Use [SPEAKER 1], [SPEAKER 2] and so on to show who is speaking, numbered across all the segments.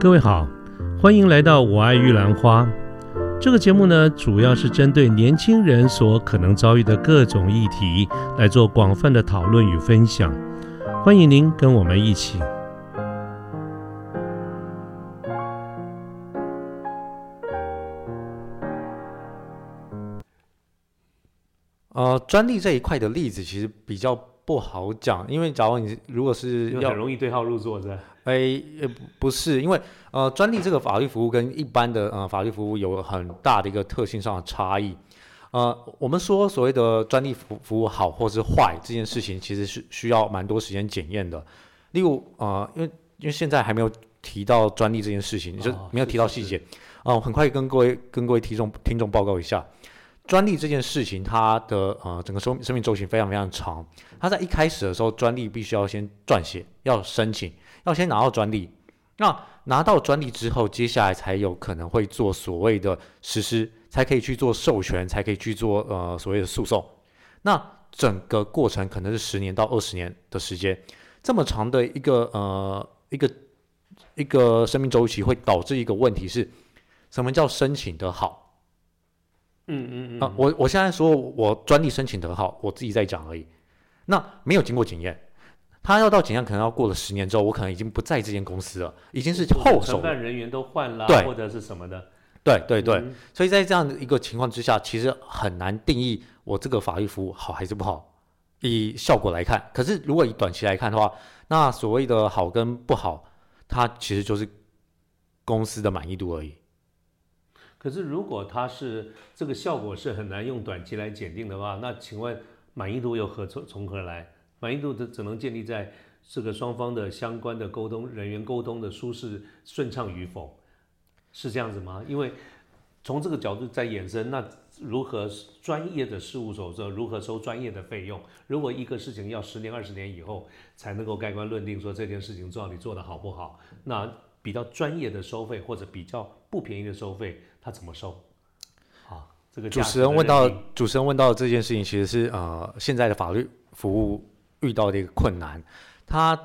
[SPEAKER 1] 各位好，欢迎来到我爱玉兰花。这个节目呢，主要是针对年轻人所可能遭遇的各种议题来做广泛的讨论与分享。欢迎您跟我们一起。
[SPEAKER 2] 呃，专利这一块的例子其实比较不好讲，因为假如你如果是要
[SPEAKER 1] 很容易对号入座，是吧？
[SPEAKER 2] 哎，呃，不不是，因为呃，专利这个法律服务跟一般的呃法律服务有很大的一个特性上的差异。呃，我们说所谓的专利服服务好或是坏这件事情，其实是需要蛮多时间检验的。例如，呃，因为因为现在还没有提到专利这件事情，就没有提到细节。哦，很快跟各位跟各位听众听众报告一下。专利这件事情，它的呃整个生生命周期非常非常长。它在一开始的时候，专利必须要先撰写，要申请，要先拿到专利。那拿到专利之后，接下来才有可能会做所谓的实施，才可以去做授权，才可以去做呃所谓的诉讼。那整个过程可能是十年到二十年的时间，这么长的一个呃一个一个生命周期，会导致一个问题是什么叫申请的好？
[SPEAKER 1] 嗯嗯嗯
[SPEAKER 2] 啊，我我现在说我专利申请得好，我自己在讲而已。那没有经过检验，他要到检验可能要过了十年之后，我可能已经不在这间公司了，已经是后手。
[SPEAKER 1] 承办人员都换了，
[SPEAKER 2] 对，
[SPEAKER 1] 或者是什么的。
[SPEAKER 2] 对对对，所以在这样的一个情况之下，其实很难定义我这个法律服务好还是不好。以效果来看，可是如果以短期来看的话，那所谓的好跟不好，它其实就是公司的满意度而已。
[SPEAKER 1] 可是，如果它是这个效果是很难用短期来检定的话，那请问满意度又何从从何来？满意度只只能建立在这个双方的相关的沟通人员沟通的舒适顺畅与否，是这样子吗？因为从这个角度在衍生，那如何专业的事务所说如何收专业的费用？如果一个事情要十年二十年以后才能够盖棺论定说这件事情到底做得好不好，那比较专业的收费或者比较不便宜的收费？他怎么收？好，这个
[SPEAKER 2] 主持人问到，主持人问到这件事情，其实是呃现在的法律服务遇到的一个困难。他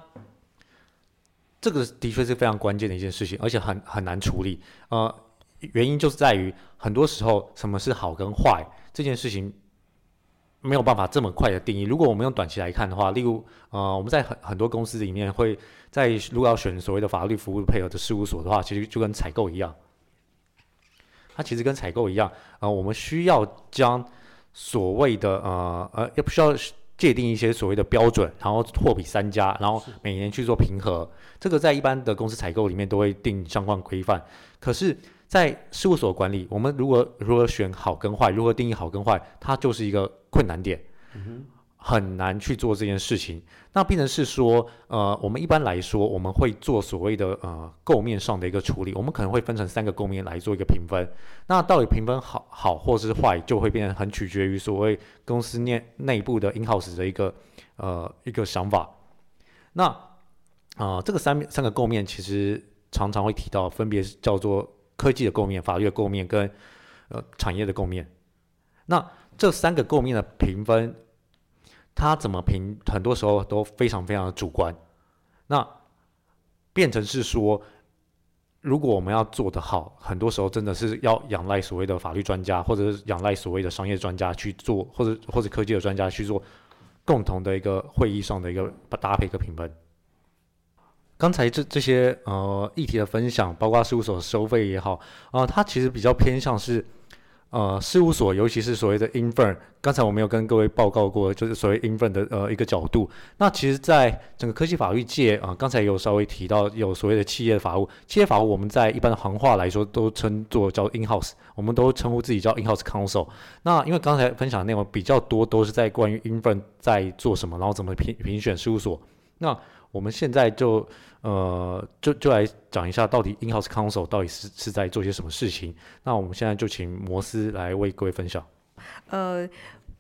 [SPEAKER 2] 这个的确是非常关键的一件事情，而且很很难处理。呃，原因就是在于很多时候什么是好跟坏这件事情没有办法这么快的定义。如果我们用短期来看的话，例如呃我们在很很多公司里面会在如果要选所谓的法律服务配合的事务所的话，其实就跟采购一样。它其实跟采购一样，呃，我们需要将所谓的呃呃，也不需要界定一些所谓的标准，然后货比三家，然后每年去做平和。这个在一般的公司采购里面都会定相关规范。可是，在事务所管理，我们如果如何选好跟坏，如何定义好跟坏，它就是一个困难点。很难去做这件事情，那变成是说，呃，我们一般来说，我们会做所谓的呃构面上的一个处理，我们可能会分成三个构面来做一个评分。那到底评分好好或是坏，就会变成很取决于所谓公司内内部的 in house 的一个呃一个想法。那啊，这个三三个构面其实常常会提到，分别是叫做科技的构面、法律的构面跟呃产业的构面。那这三个构面的评分。他怎么评，很多时候都非常非常的主观。那变成是说，如果我们要做得好，很多时候真的是要仰赖所谓的法律专家，或者是仰赖所谓的商业专家去做，或者或者科技的专家去做共同的一个会议上的一个搭配一个评分。刚才这这些呃议题的分享，包括事务所收费也好啊，它其实比较偏向是。呃，事务所尤其是所谓的 infer，刚才我们有跟各位报告过，就是所谓 infer 的呃一个角度。那其实，在整个科技法律界啊，刚才有稍微提到有所谓的企业法务，企业法务我们在一般的行话来说都称作叫 in house，我们都称呼自己叫 in house counsel。那因为刚才分享的内容比较多，都是在关于 infer 在做什么，然后怎么评评选事务所。那我们现在就呃，就就来讲一下，到底 in-house counsel 到底是是在做些什么事情。那我们现在就请摩斯来为各位分享。
[SPEAKER 3] 呃，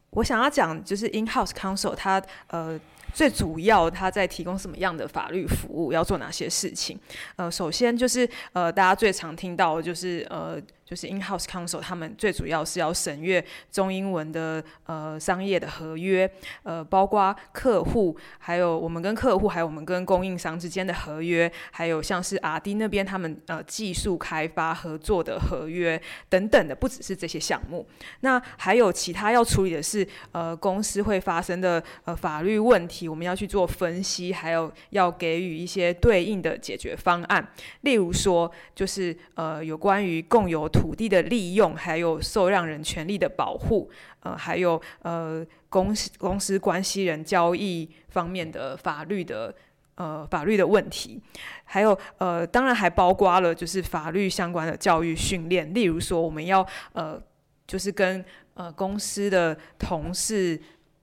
[SPEAKER 3] 我想要讲就是 in-house counsel，它呃最主要他在提供什么样的法律服务，要做哪些事情。呃，首先就是呃，大家最常听到就是呃。就是 in-house counsel，他们最主要是要审阅中英文的呃商业的合约，呃，包括客户，还有我们跟客户，还有我们跟供应商之间的合约，还有像是 R&D 那边他们呃技术开发合作的合约等等的，不只是这些项目。那还有其他要处理的是呃公司会发生的呃法律问题，我们要去做分析，还有要给予一些对应的解决方案。例如说，就是呃有关于共有土地的利用，还有受让人权利的保护，呃，还有呃公司公司关系人交易方面的法律的呃法律的问题，还有呃当然还包括了就是法律相关的教育训练，例如说我们要呃就是跟呃公司的同事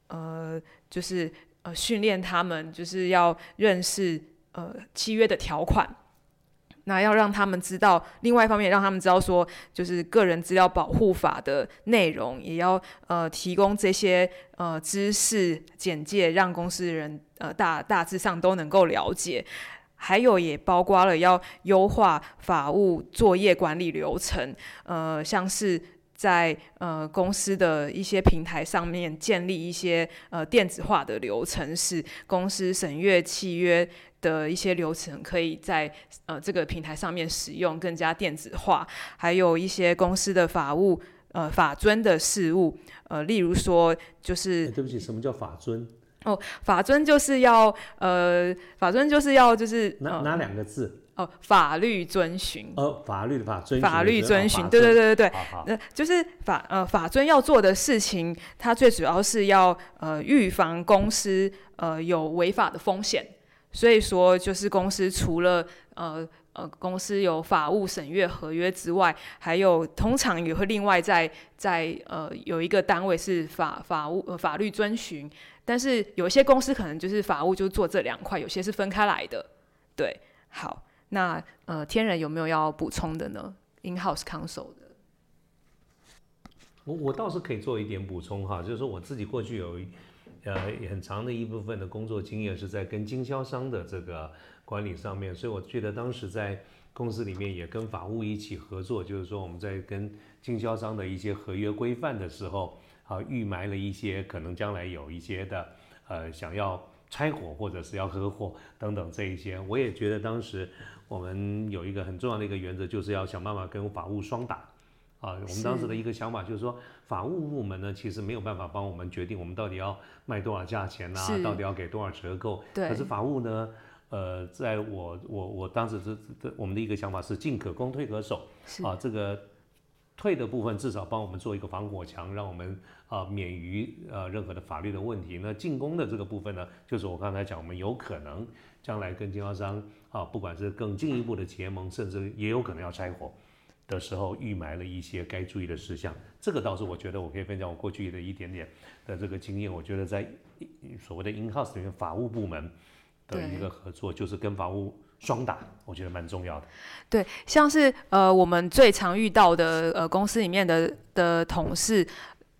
[SPEAKER 3] 呃就是呃训练他们就是要认识呃契约的条款。那要让他们知道，另外一方面让他们知道说，就是个人资料保护法的内容，也要呃提供这些呃知识简介，让公司的人呃大大致上都能够了解。还有也包括了要优化法务作业管理流程，呃，像是在呃公司的一些平台上面建立一些呃电子化的流程，使公司审阅契约。的一些流程可以在呃这个平台上面使用，更加电子化，还有一些公司的法务呃法尊的事务，呃，例如说就是
[SPEAKER 1] 对不起，什么叫法尊？
[SPEAKER 3] 哦，法尊就是要呃法尊就是要就是
[SPEAKER 1] 哪哪两个字？
[SPEAKER 3] 哦，法律遵循。
[SPEAKER 1] 哦，法律的法遵
[SPEAKER 3] 法律遵循，对对对对对，
[SPEAKER 1] 那
[SPEAKER 3] 就是法呃法尊要做的事情，它最主要是要呃预防公司呃有违法的风险。所以说，就是公司除了呃呃，公司有法务审阅合约之外，还有通常也会另外在在呃有一个单位是法法务呃法律遵循。但是有些公司可能就是法务就做这两块，有些是分开来的。对，好，那呃天人有没有要补充的呢？In-house counsel 的，
[SPEAKER 1] 我我倒是可以做一点补充哈，就是说我自己过去有。呃，很长的一部分的工作经验是在跟经销商的这个管理上面，所以我觉得当时在公司里面也跟法务一起合作，就是说我们在跟经销商的一些合约规范的时候，啊，预埋了一些可能将来有一些的呃想要拆伙或者是要合伙等等这一些，我也觉得当时我们有一个很重要的一个原则，就是要想办法跟法务双打。啊，我们当时的一个想法就是说，法务部门呢，其实没有办法帮我们决定我们到底要卖多少价钱呐，到底要给多少折扣。
[SPEAKER 3] 对。
[SPEAKER 1] 可是法务呢，呃，在我我我当时这这我们的一个想法是进可攻退可守。啊，这个退的部分至少帮我们做一个防火墙，让我们啊免于呃任何的法律的问题。那进攻的这个部分呢，就是我刚才讲，我们有可能将来跟经销商啊，不管是更进一步的结盟，甚至也有可能要拆伙。的时候预埋了一些该注意的事项，这个倒是我觉得我可以分享我过去的一点点的这个经验。我觉得在所谓的 in house 里面，法务部门的一个合作，就是跟法务双打，我觉得蛮重要的。
[SPEAKER 3] 对，像是呃我们最常遇到的呃公司里面的的同事，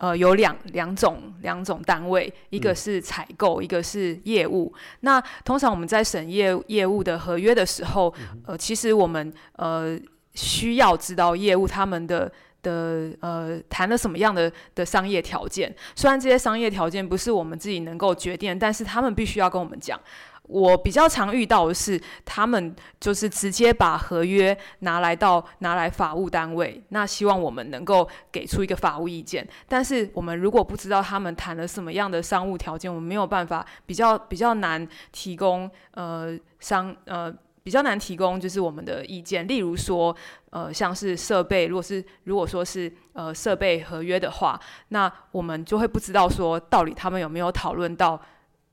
[SPEAKER 3] 呃有两两种两种单位，一个是采购，一个是业务。那通常我们在审业业务的合约的时候，呃其实我们呃。需要知道业务他们的的呃谈了什么样的的商业条件，虽然这些商业条件不是我们自己能够决定，但是他们必须要跟我们讲。我比较常遇到的是，他们就是直接把合约拿来到拿来法务单位，那希望我们能够给出一个法务意见。但是我们如果不知道他们谈了什么样的商务条件，我们没有办法比较比较难提供呃商呃。比较难提供就是我们的意见，例如说，呃，像是设备，如果是如果说是呃设备合约的话，那我们就会不知道说到底他们有没有讨论到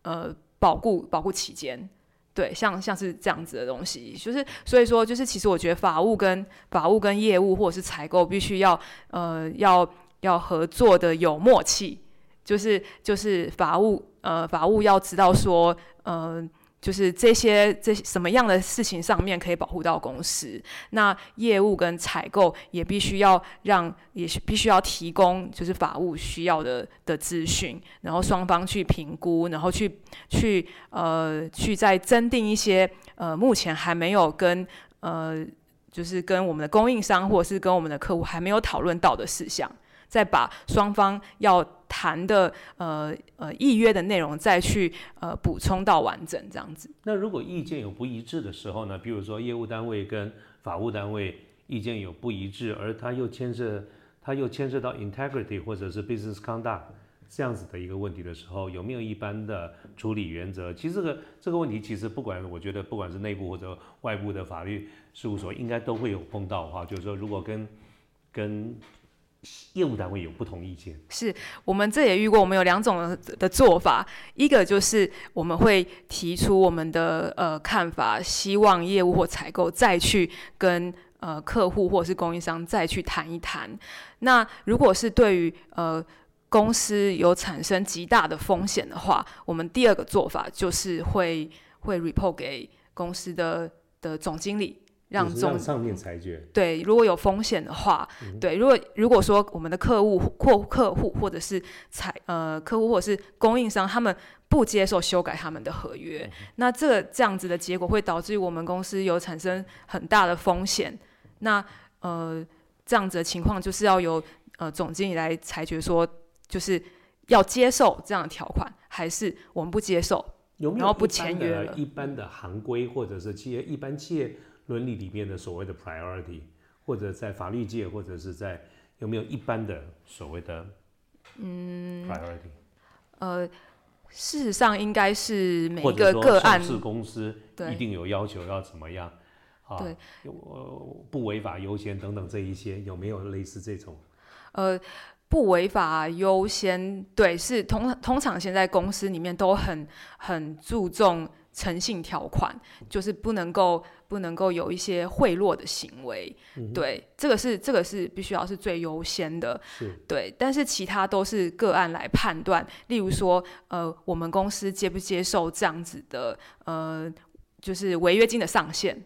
[SPEAKER 3] 呃保护保护期间，对，像像是这样子的东西，就是所以说就是其实我觉得法务跟法务跟业务或者是采购必须要呃要要合作的有默契，就是就是法务呃法务要知道说呃。就是这些这什么样的事情上面可以保护到公司？那业务跟采购也必须要让，也必须要提供就是法务需要的的资讯，然后双方去评估，然后去去呃去再增订一些呃目前还没有跟呃就是跟我们的供应商或者是跟我们的客户还没有讨论到的事项。再把双方要谈的呃呃议约的内容再去呃补充到完整这样子。
[SPEAKER 1] 那如果意见有不一致的时候呢？比如说业务单位跟法务单位意见有不一致，而它又牵涉它又牵涉到 integrity 或者是 business conduct 这样子的一个问题的时候，有没有一般的处理原则？其实这个这个问题其实不管我觉得不管是内部或者外部的法律事务所应该都会有碰到哈，就是说如果跟跟业务单位有不同意见，
[SPEAKER 3] 是我们这也遇过。我们有两种的做法，一个就是我们会提出我们的呃看法，希望业务或采购再去跟呃客户或是供应商再去谈一谈。那如果是对于呃公司有产生极大的风险的话，我们第二个做法就是会会 report 给公司的的总经理。
[SPEAKER 1] 让
[SPEAKER 3] 总
[SPEAKER 1] 上面裁决。
[SPEAKER 3] 对，如果有风险的话，对，如果如果说我们的客户或客户或者是采呃客户或者是供应商，他们不接受修改他们的合约，那这个这样子的结果会导致于我们公司有产生很大的风险。那呃这样子的情况就是要由呃总经理来裁决，说就是要接受这样的条款，还是我们不接受，然后不签约
[SPEAKER 1] 了。一般的行规或者是企业一般企业。伦理里面的所谓的 priority，或者在法律界，或者是在有没有一般的所谓的嗯 priority？
[SPEAKER 3] 呃，事实上应该是每一个个案，
[SPEAKER 1] 上市公司一定有要求要怎么样啊？
[SPEAKER 3] 对，
[SPEAKER 1] 不违法优先等等这一些有没有类似这种？
[SPEAKER 3] 呃，不违法优先，对，是通通常现在公司里面都很很注重。诚信条款就是不能够不能够有一些贿赂的行为，对，这个是这个是必须要是最优先的，对，但是其他都是个案来判断。例如说，呃，我们公司接不接受这样子的，呃，就是违约金的上限，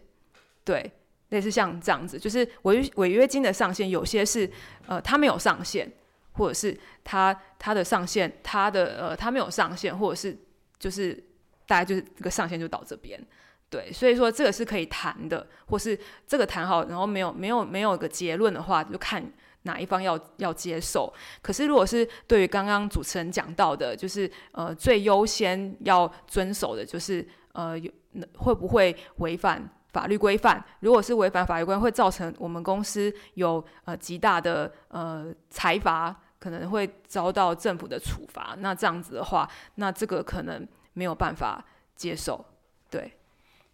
[SPEAKER 3] 对，类似像这样子，就是违违约金的上限，有些是呃，它没有上限，或者是它它的上限，它的呃，它没有上限，或者是就是。大概就是这个上限就到这边，对，所以说这个是可以谈的，或是这个谈好，然后没有没有没有个结论的话，就看哪一方要要接受。可是如果是对于刚刚主持人讲到的，就是呃最优先要遵守的，就是呃有会不会违反法律规范？如果是违反法律规范，会造成我们公司有呃极大的呃财罚，可能会遭到政府的处罚。那这样子的话，那这个可能。没有办法接受，对。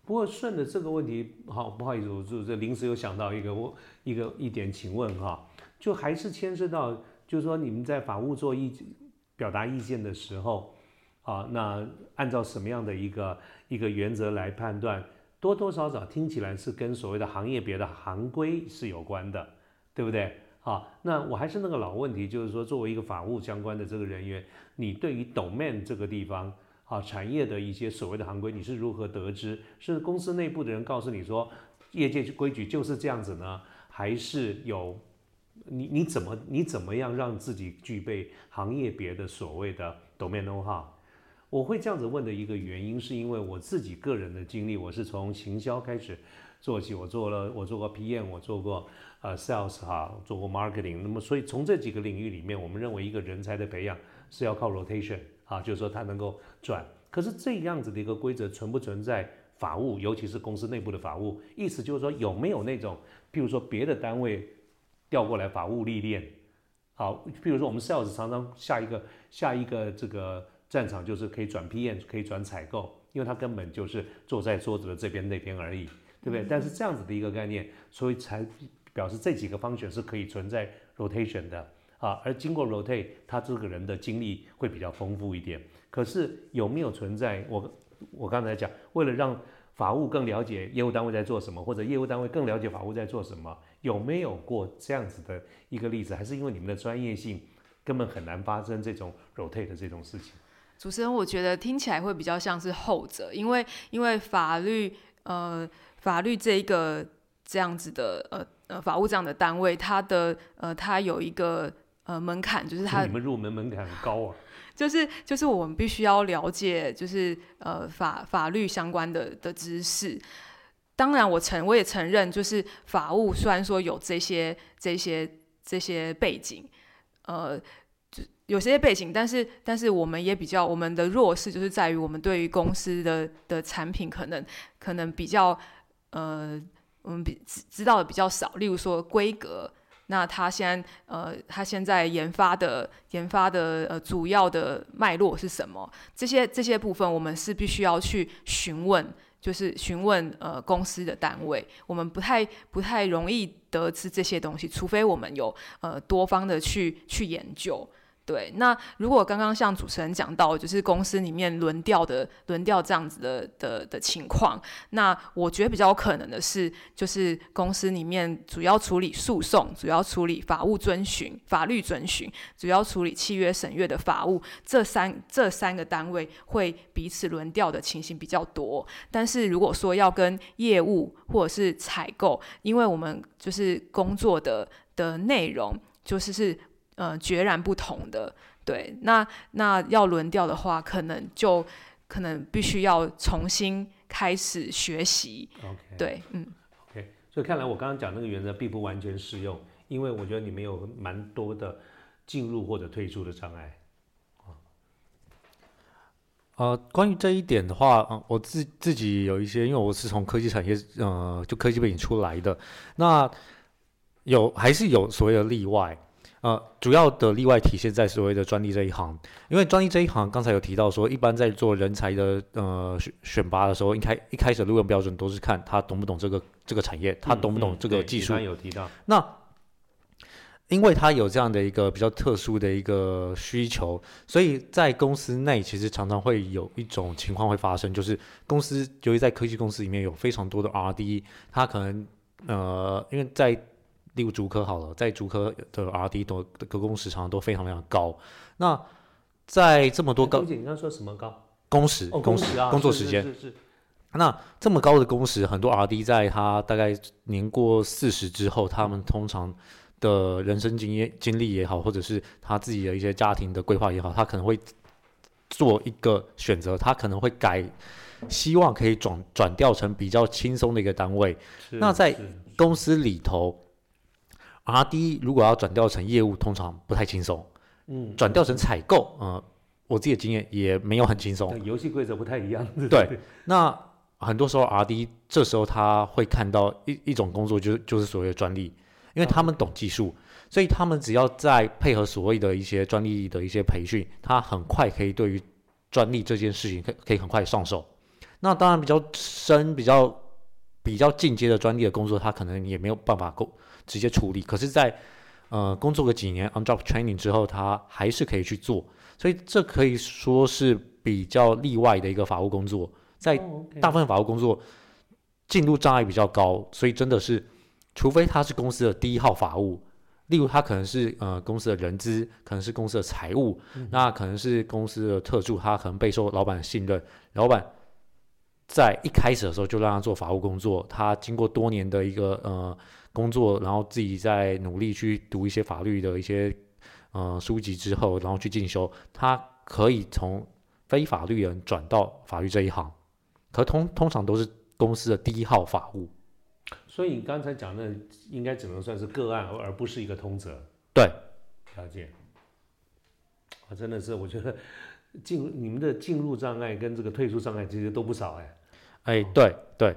[SPEAKER 1] 不过顺着这个问题，好不好意思，我就这临时有想到一个我一个一点，请问哈，就还是牵涉到，就是说你们在法务做意表达意见的时候，啊，那按照什么样的一个一个原则来判断，多多少少听起来是跟所谓的行业别的行规是有关的，对不对？好，那我还是那个老问题，就是说作为一个法务相关的这个人员，你对于 domain 这个地方。啊，产业的一些所谓的行规，你是如何得知？是公司内部的人告诉你说，业界规矩就是这样子呢？还是有你你怎么你怎么样让自己具备行业别的所谓的 domain know how？我会这样子问的一个原因，是因为我自己个人的经历，我是从行销开始做起，我做了我做过 PM，我做过呃 sales 哈，做过 marketing。那么所以从这几个领域里面，我们认为一个人才的培养是要靠 rotation。啊，就是说它能够转，可是这样子的一个规则存不存在法务，尤其是公司内部的法务？意思就是说有没有那种，譬如说别的单位调过来法务历练，好，譬如说我们 sales 常常下一个下一个这个战场就是可以转 PM，可以转采购，因为他根本就是坐在桌子的这边那边而已，对不对？但是这样子的一个概念，所以才表示这几个方选是可以存在 rotation 的。啊，而经过 rotate，他这个人的经历会比较丰富一点。可是有没有存在？我我刚才讲，为了让法务更了解业务单位在做什么，或者业务单位更了解法务在做什么，有没有过这样子的一个例子？还是因为你们的专业性根本很难发生这种 rotate 的这种事情？
[SPEAKER 3] 主持人，我觉得听起来会比较像是后者，因为因为法律呃法律这一个这样子的呃呃法务这样的单位，它的呃它有一个呃门槛，就是它
[SPEAKER 1] 你们入门门槛很高啊。
[SPEAKER 3] 就是就是我们必须要了解，就是呃法法律相关的的知识。当然，我承我也承认，就是法务虽然说有这些这些这些背景，呃。就有些背景，但是但是我们也比较我们的弱势就是在于我们对于公司的的产品可能可能比较呃我们比知道的比较少，例如说规格，那他现在呃他现在研发的研发的呃主要的脉络是什么？这些这些部分我们是必须要去询问，就是询问呃公司的单位，我们不太不太容易得知这些东西，除非我们有呃多方的去去研究。对，那如果刚刚像主持人讲到，就是公司里面轮调的轮调这样子的的的情况，那我觉得比较有可能的是，就是公司里面主要处理诉讼、主要处理法务遵循、法律遵循、主要处理契约审阅的法务，这三这三个单位会彼此轮调的情形比较多。但是如果说要跟业务或者是采购，因为我们就是工作的的内容就是是。呃，截然不同的，对，那那要轮调的话，可能就可能必须要重新开始学习。
[SPEAKER 1] OK，
[SPEAKER 3] 对，嗯
[SPEAKER 1] ，OK，所以看来我刚刚讲那个原则并不完全适用，因为我觉得你们有蛮多的进入或者退出的障碍。
[SPEAKER 2] 呃，关于这一点的话，嗯，我自自己有一些，因为我是从科技产业，呃，就科技背景出来的，那有还是有所谓的例外。呃，主要的例外体现在所谓的专利这一行，因为专利这一行刚才有提到说，一般在做人才的呃选选拔的时候，一开一开始录用标准都是看他懂不懂这个这个产业，他懂不懂这个技术。
[SPEAKER 1] 有提到。
[SPEAKER 2] 那因为他有这样的一个比较特殊的一个需求，所以在公司内其实常常会有一种情况会发生，就是公司由于在科技公司里面有非常多的 R&D，他可能呃因为在例如竹科好了，在竹科的 R&D 都的工时常常都非常非常高。那在这么多高，
[SPEAKER 1] 你刚说什么高？
[SPEAKER 2] 工时，工时
[SPEAKER 1] 啊，
[SPEAKER 2] 工作时间。
[SPEAKER 1] 是是。
[SPEAKER 2] 那这么高的工时，很多 R&D 在他大概年过四十之后，他们通常的人生经验经历也好，或者是他自己的一些家庭的规划也好，他可能会做一个选择，他可能会改，希望可以转转调成比较轻松的一个单位。那在公司里头。R D 如果要转调成业务，通常不太轻松。嗯，转调成采购，呃，我自己的经验也没有很轻松。
[SPEAKER 1] 游戏规则不太一样。
[SPEAKER 2] 对，那很多时候 R D 这时候他会看到一一种工作，就就是所谓的专利，因为他们懂技术，所以他们只要在配合所谓的一些专利的一些培训，他很快可以对于专利这件事情可可以很快上手。那当然比较深、比较比较进阶的专利的工作，他可能也没有办法够。直接处理，可是，在呃工作个几年 on job training 之后，他还是可以去做，所以这可以说是比较例外的一个法务工作。在大部分法务工作进入障碍比较高，所以真的是，除非他是公司的第一号法务，例如他可能是呃公司的人资，可能是公司的财务，那可能是公司的特助，他可能备受老板的信任，老板在一开始的时候就让他做法务工作，他经过多年的一个呃。工作，然后自己在努力去读一些法律的一些呃书籍之后，然后去进修，他可以从非法律人转到法律这一行，可通通常都是公司的第一号法务。
[SPEAKER 1] 所以你刚才讲的应该只能算是个案，而不是一个通则。
[SPEAKER 2] 对，
[SPEAKER 1] 了解。啊，真的是，我觉得进你们的进入障碍跟这个退出障碍其实都不少哎。
[SPEAKER 2] 哎，对对。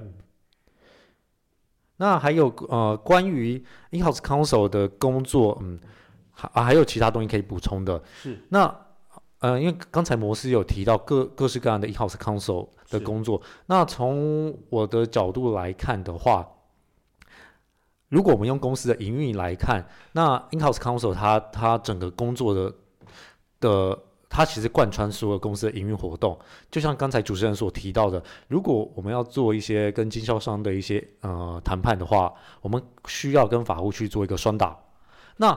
[SPEAKER 2] 那还有呃，关于 in-house counsel 的工作，嗯，还还有其他东西可以补充的。
[SPEAKER 1] 是。
[SPEAKER 2] 那呃，因为刚才摩斯有提到各各式各样的 in-house counsel 的工作。那从我的角度来看的话，如果我们用公司的营运来看，那 in-house counsel 它它整个工作的的。它其实贯穿所有公司的营运活动，就像刚才主持人所提到的，如果我们要做一些跟经销商的一些呃谈判的话，我们需要跟法务去做一个双打。那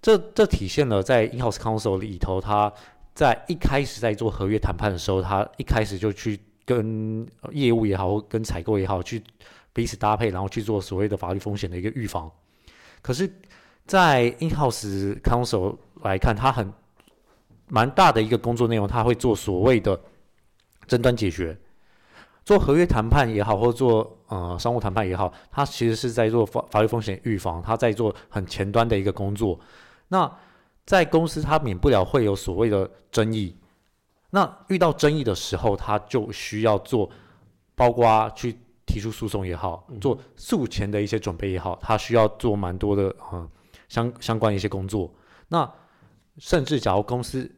[SPEAKER 2] 这这体现了在 in-house counsel 里头，它在一开始在做合约谈判的时候，他一开始就去跟业务也好，或跟采购也好，去彼此搭配，然后去做所谓的法律风险的一个预防。可是，在 in-house counsel 来看，他很蛮大的一个工作内容，他会做所谓的争端解决，做合约谈判也好，或做呃商务谈判也好，他其实是在做法法律风险预防，他在做很前端的一个工作。那在公司，他免不了会有所谓的争议。那遇到争议的时候，他就需要做，包括去提出诉讼也好，做诉前的一些准备也好，他需要做蛮多的嗯相相关的一些工作。那甚至假如公司，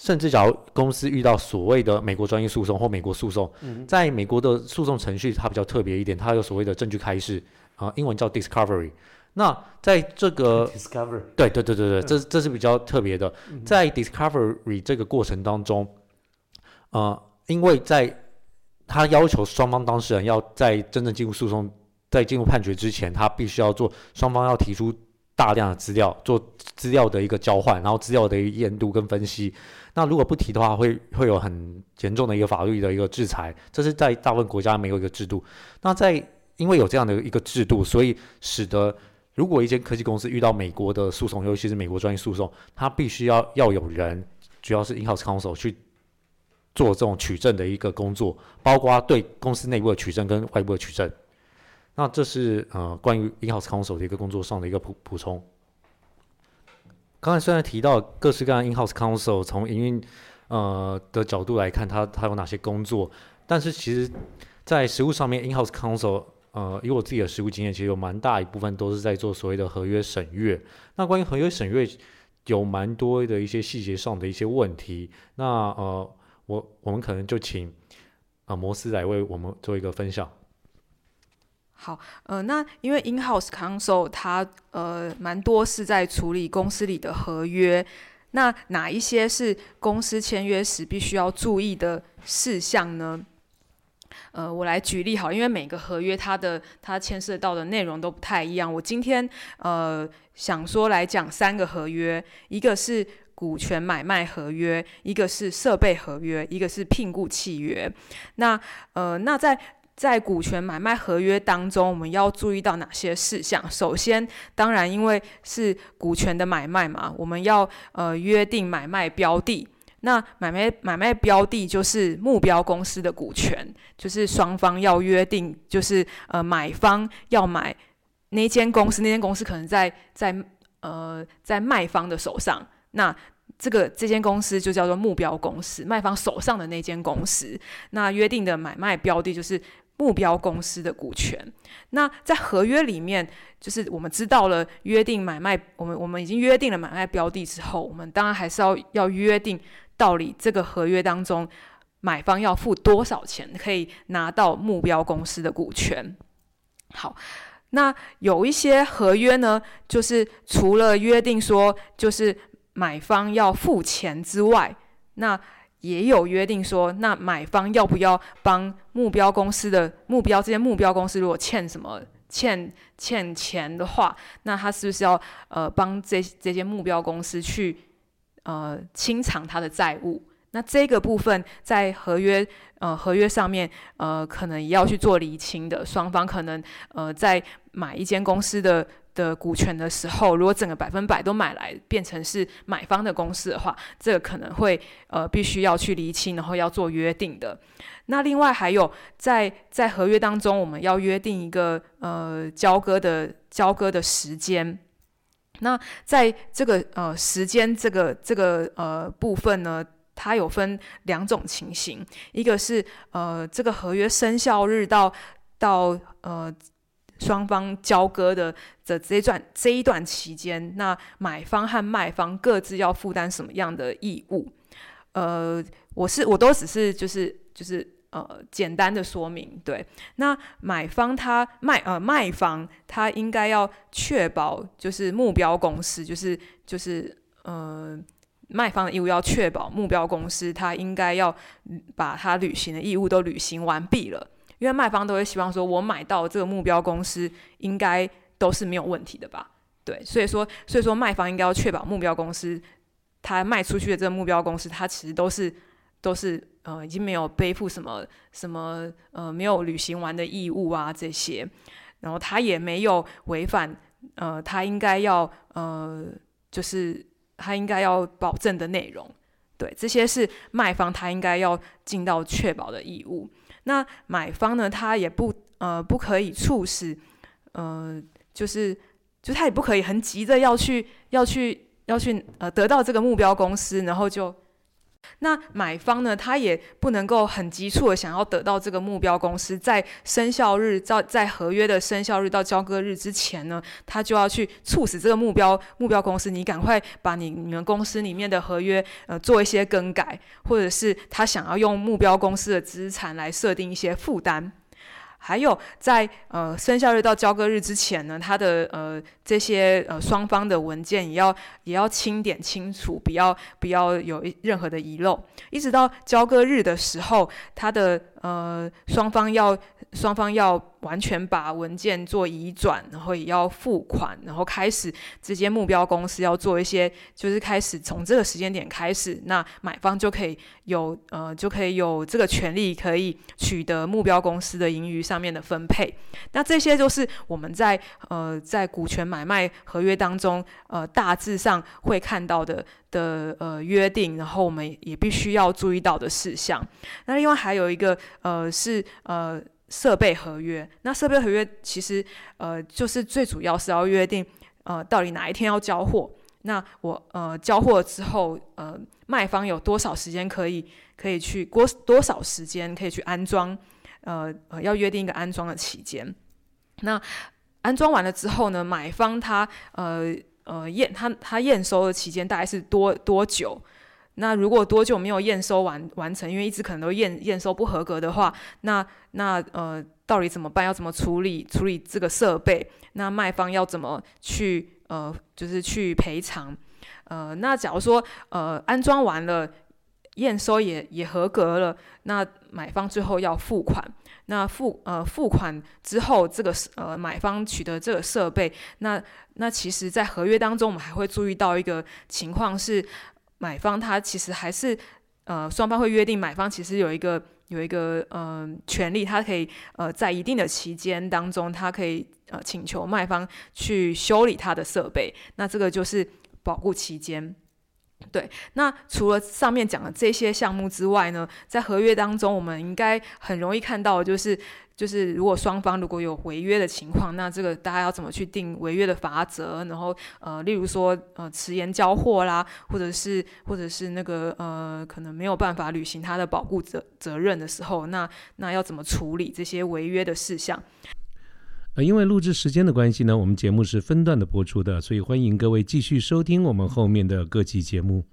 [SPEAKER 2] 甚至假如公司遇到所谓的美国专业诉讼或美国诉讼，在美国的诉讼程序它比较特别一点，它有所谓的证据开示啊，英文叫 discovery。那在这个
[SPEAKER 1] discovery，
[SPEAKER 2] 对对对对对，这这是比较特别的，在 discovery 这个过程当中，呃，因为在他要求双方当事人要在真正进入诉讼、在进入判决之前，他必须要做双方要提出大量的资料，做资料的一个交换，然后资料的一个验读跟分析。那如果不提的话，会会有很严重的一个法律的一个制裁，这是在大部分国家没有一个制度。那在因为有这样的一个制度，所以使得如果一间科技公司遇到美国的诉讼，尤其是美国专业诉讼，它必须要要有人，主要是 in-house counsel 去做这种取证的一个工作，包括对公司内部的取证跟外部的取证。那这是呃关于 in-house counsel 的一个工作上的一个补补充。刚才虽然提到各式各样 in-house counsel 从营运呃的角度来看，它它有哪些工作，但是其实在实务上面，in-house counsel 呃，以我自己的实务经验，其实有蛮大一部分都是在做所谓的合约审阅。那关于合约审阅，有蛮多的一些细节上的一些问题。那呃，我我们可能就请啊摩斯来为我们做一个分享。
[SPEAKER 3] 好，呃，那因为 in-house counsel 它呃蛮多是在处理公司里的合约，那哪一些是公司签约时必须要注意的事项呢？呃，我来举例好，因为每个合约它的它牵涉到的内容都不太一样。我今天呃想说来讲三个合约，一个是股权买卖合约，一个是设备合约，一个是聘雇契约。那呃那在在股权买卖合约当中，我们要注意到哪些事项？首先，当然因为是股权的买卖嘛，我们要呃约定买卖标的。那买卖买卖标的就是目标公司的股权，就是双方要约定，就是呃买方要买那间公司，那间公司可能在在呃在卖方的手上，那这个这间公司就叫做目标公司，卖方手上的那间公司，那约定的买卖标的就是目标公司的股权。那在合约里面，就是我们知道了约定买卖，我们我们已经约定了买卖标的之后，我们当然还是要要约定。到底这个合约当中，买方要付多少钱可以拿到目标公司的股权？好，那有一些合约呢，就是除了约定说就是买方要付钱之外，那也有约定说，那买方要不要帮目标公司的目标这些目标公司如果欠什么欠欠钱的话，那他是不是要呃帮这这些目标公司去？呃，清偿他的债务，那这个部分在合约呃合约上面呃，可能也要去做厘清的。双方可能呃在买一间公司的的股权的时候，如果整个百分百都买来变成是买方的公司的话，这个可能会呃必须要去厘清，然后要做约定的。那另外还有在在合约当中，我们要约定一个呃交割的交割的时间。那在这个呃时间这个这个呃部分呢，它有分两种情形，一个是呃这个合约生效日到到呃双方交割的这这一段这一段期间，那买方和卖方各自要负担什么样的义务？呃，我是我都只是就是就是。呃，简单的说明，对，那买方他卖呃卖方他应该要确保，就是目标公司，就是就是呃卖方的义务要确保目标公司他应该要把他履行的义务都履行完毕了，因为卖方都会希望说，我买到这个目标公司应该都是没有问题的吧？对，所以说所以说卖方应该要确保目标公司。他卖出去的这个目标公司，他其实都是都是呃已经没有背负什么什么呃没有履行完的义务啊这些，然后他也没有违反呃他应该要呃就是他应该要保证的内容，对，这些是卖方他应该要尽到确保的义务。那买方呢，他也不呃不可以促使呃就是就他也不可以很急着要去要去。要去呃得到这个目标公司，然后就那买方呢，他也不能够很急促的想要得到这个目标公司，在生效日在在合约的生效日到交割日之前呢，他就要去促使这个目标目标公司，你赶快把你你们公司里面的合约呃做一些更改，或者是他想要用目标公司的资产来设定一些负担。还有在呃生效日到交割日之前呢，他的呃这些呃双方的文件也要也要清点清楚，不要不要有任何的遗漏。一直到交割日的时候，他的呃双方要双方要。完全把文件做移转，然后也要付款，然后开始直接目标公司要做一些，就是开始从这个时间点开始，那买方就可以有呃就可以有这个权利，可以取得目标公司的盈余上面的分配。那这些都是我们在呃在股权买买卖合约当中呃大致上会看到的的呃约定，然后我们也必须要注意到的事项。那另外还有一个呃是呃。设备合约，那设备合约其实呃就是最主要是要约定呃到底哪一天要交货，那我呃交货之后呃卖方有多少时间可以可以去多多少时间可以去安装，呃要约定一个安装的期间，那安装完了之后呢，买方他呃呃验他他验收的期间大概是多多久？那如果多久没有验收完完成，因为一直可能都验验收不合格的话，那那呃到底怎么办？要怎么处理处理这个设备？那卖方要怎么去呃就是去赔偿？呃，那假如说呃安装完了，验收也也合格了，那买方最后要付款。那付呃付款之后，这个呃买方取得这个设备，那那其实在合约当中，我们还会注意到一个情况是。买方他其实还是，呃，双方会约定，买方其实有一个有一个嗯权利，他可以呃在一定的期间当中，他可以呃请求卖方去修理他的设备，那这个就是保护期间。对，那除了上面讲的这些项目之外呢，在合约当中，我们应该很容易看到，就是就是如果双方如果有违约的情况，那这个大家要怎么去定违约的罚则？然后呃，例如说呃迟延交货啦，或者是或者是那个呃可能没有办法履行他的保护责责任的时候，那那要怎么处理这些违约的事项？
[SPEAKER 1] 因为录制时间的关系呢，我们节目是分段的播出的，所以欢迎各位继续收听我们后面的各期节目。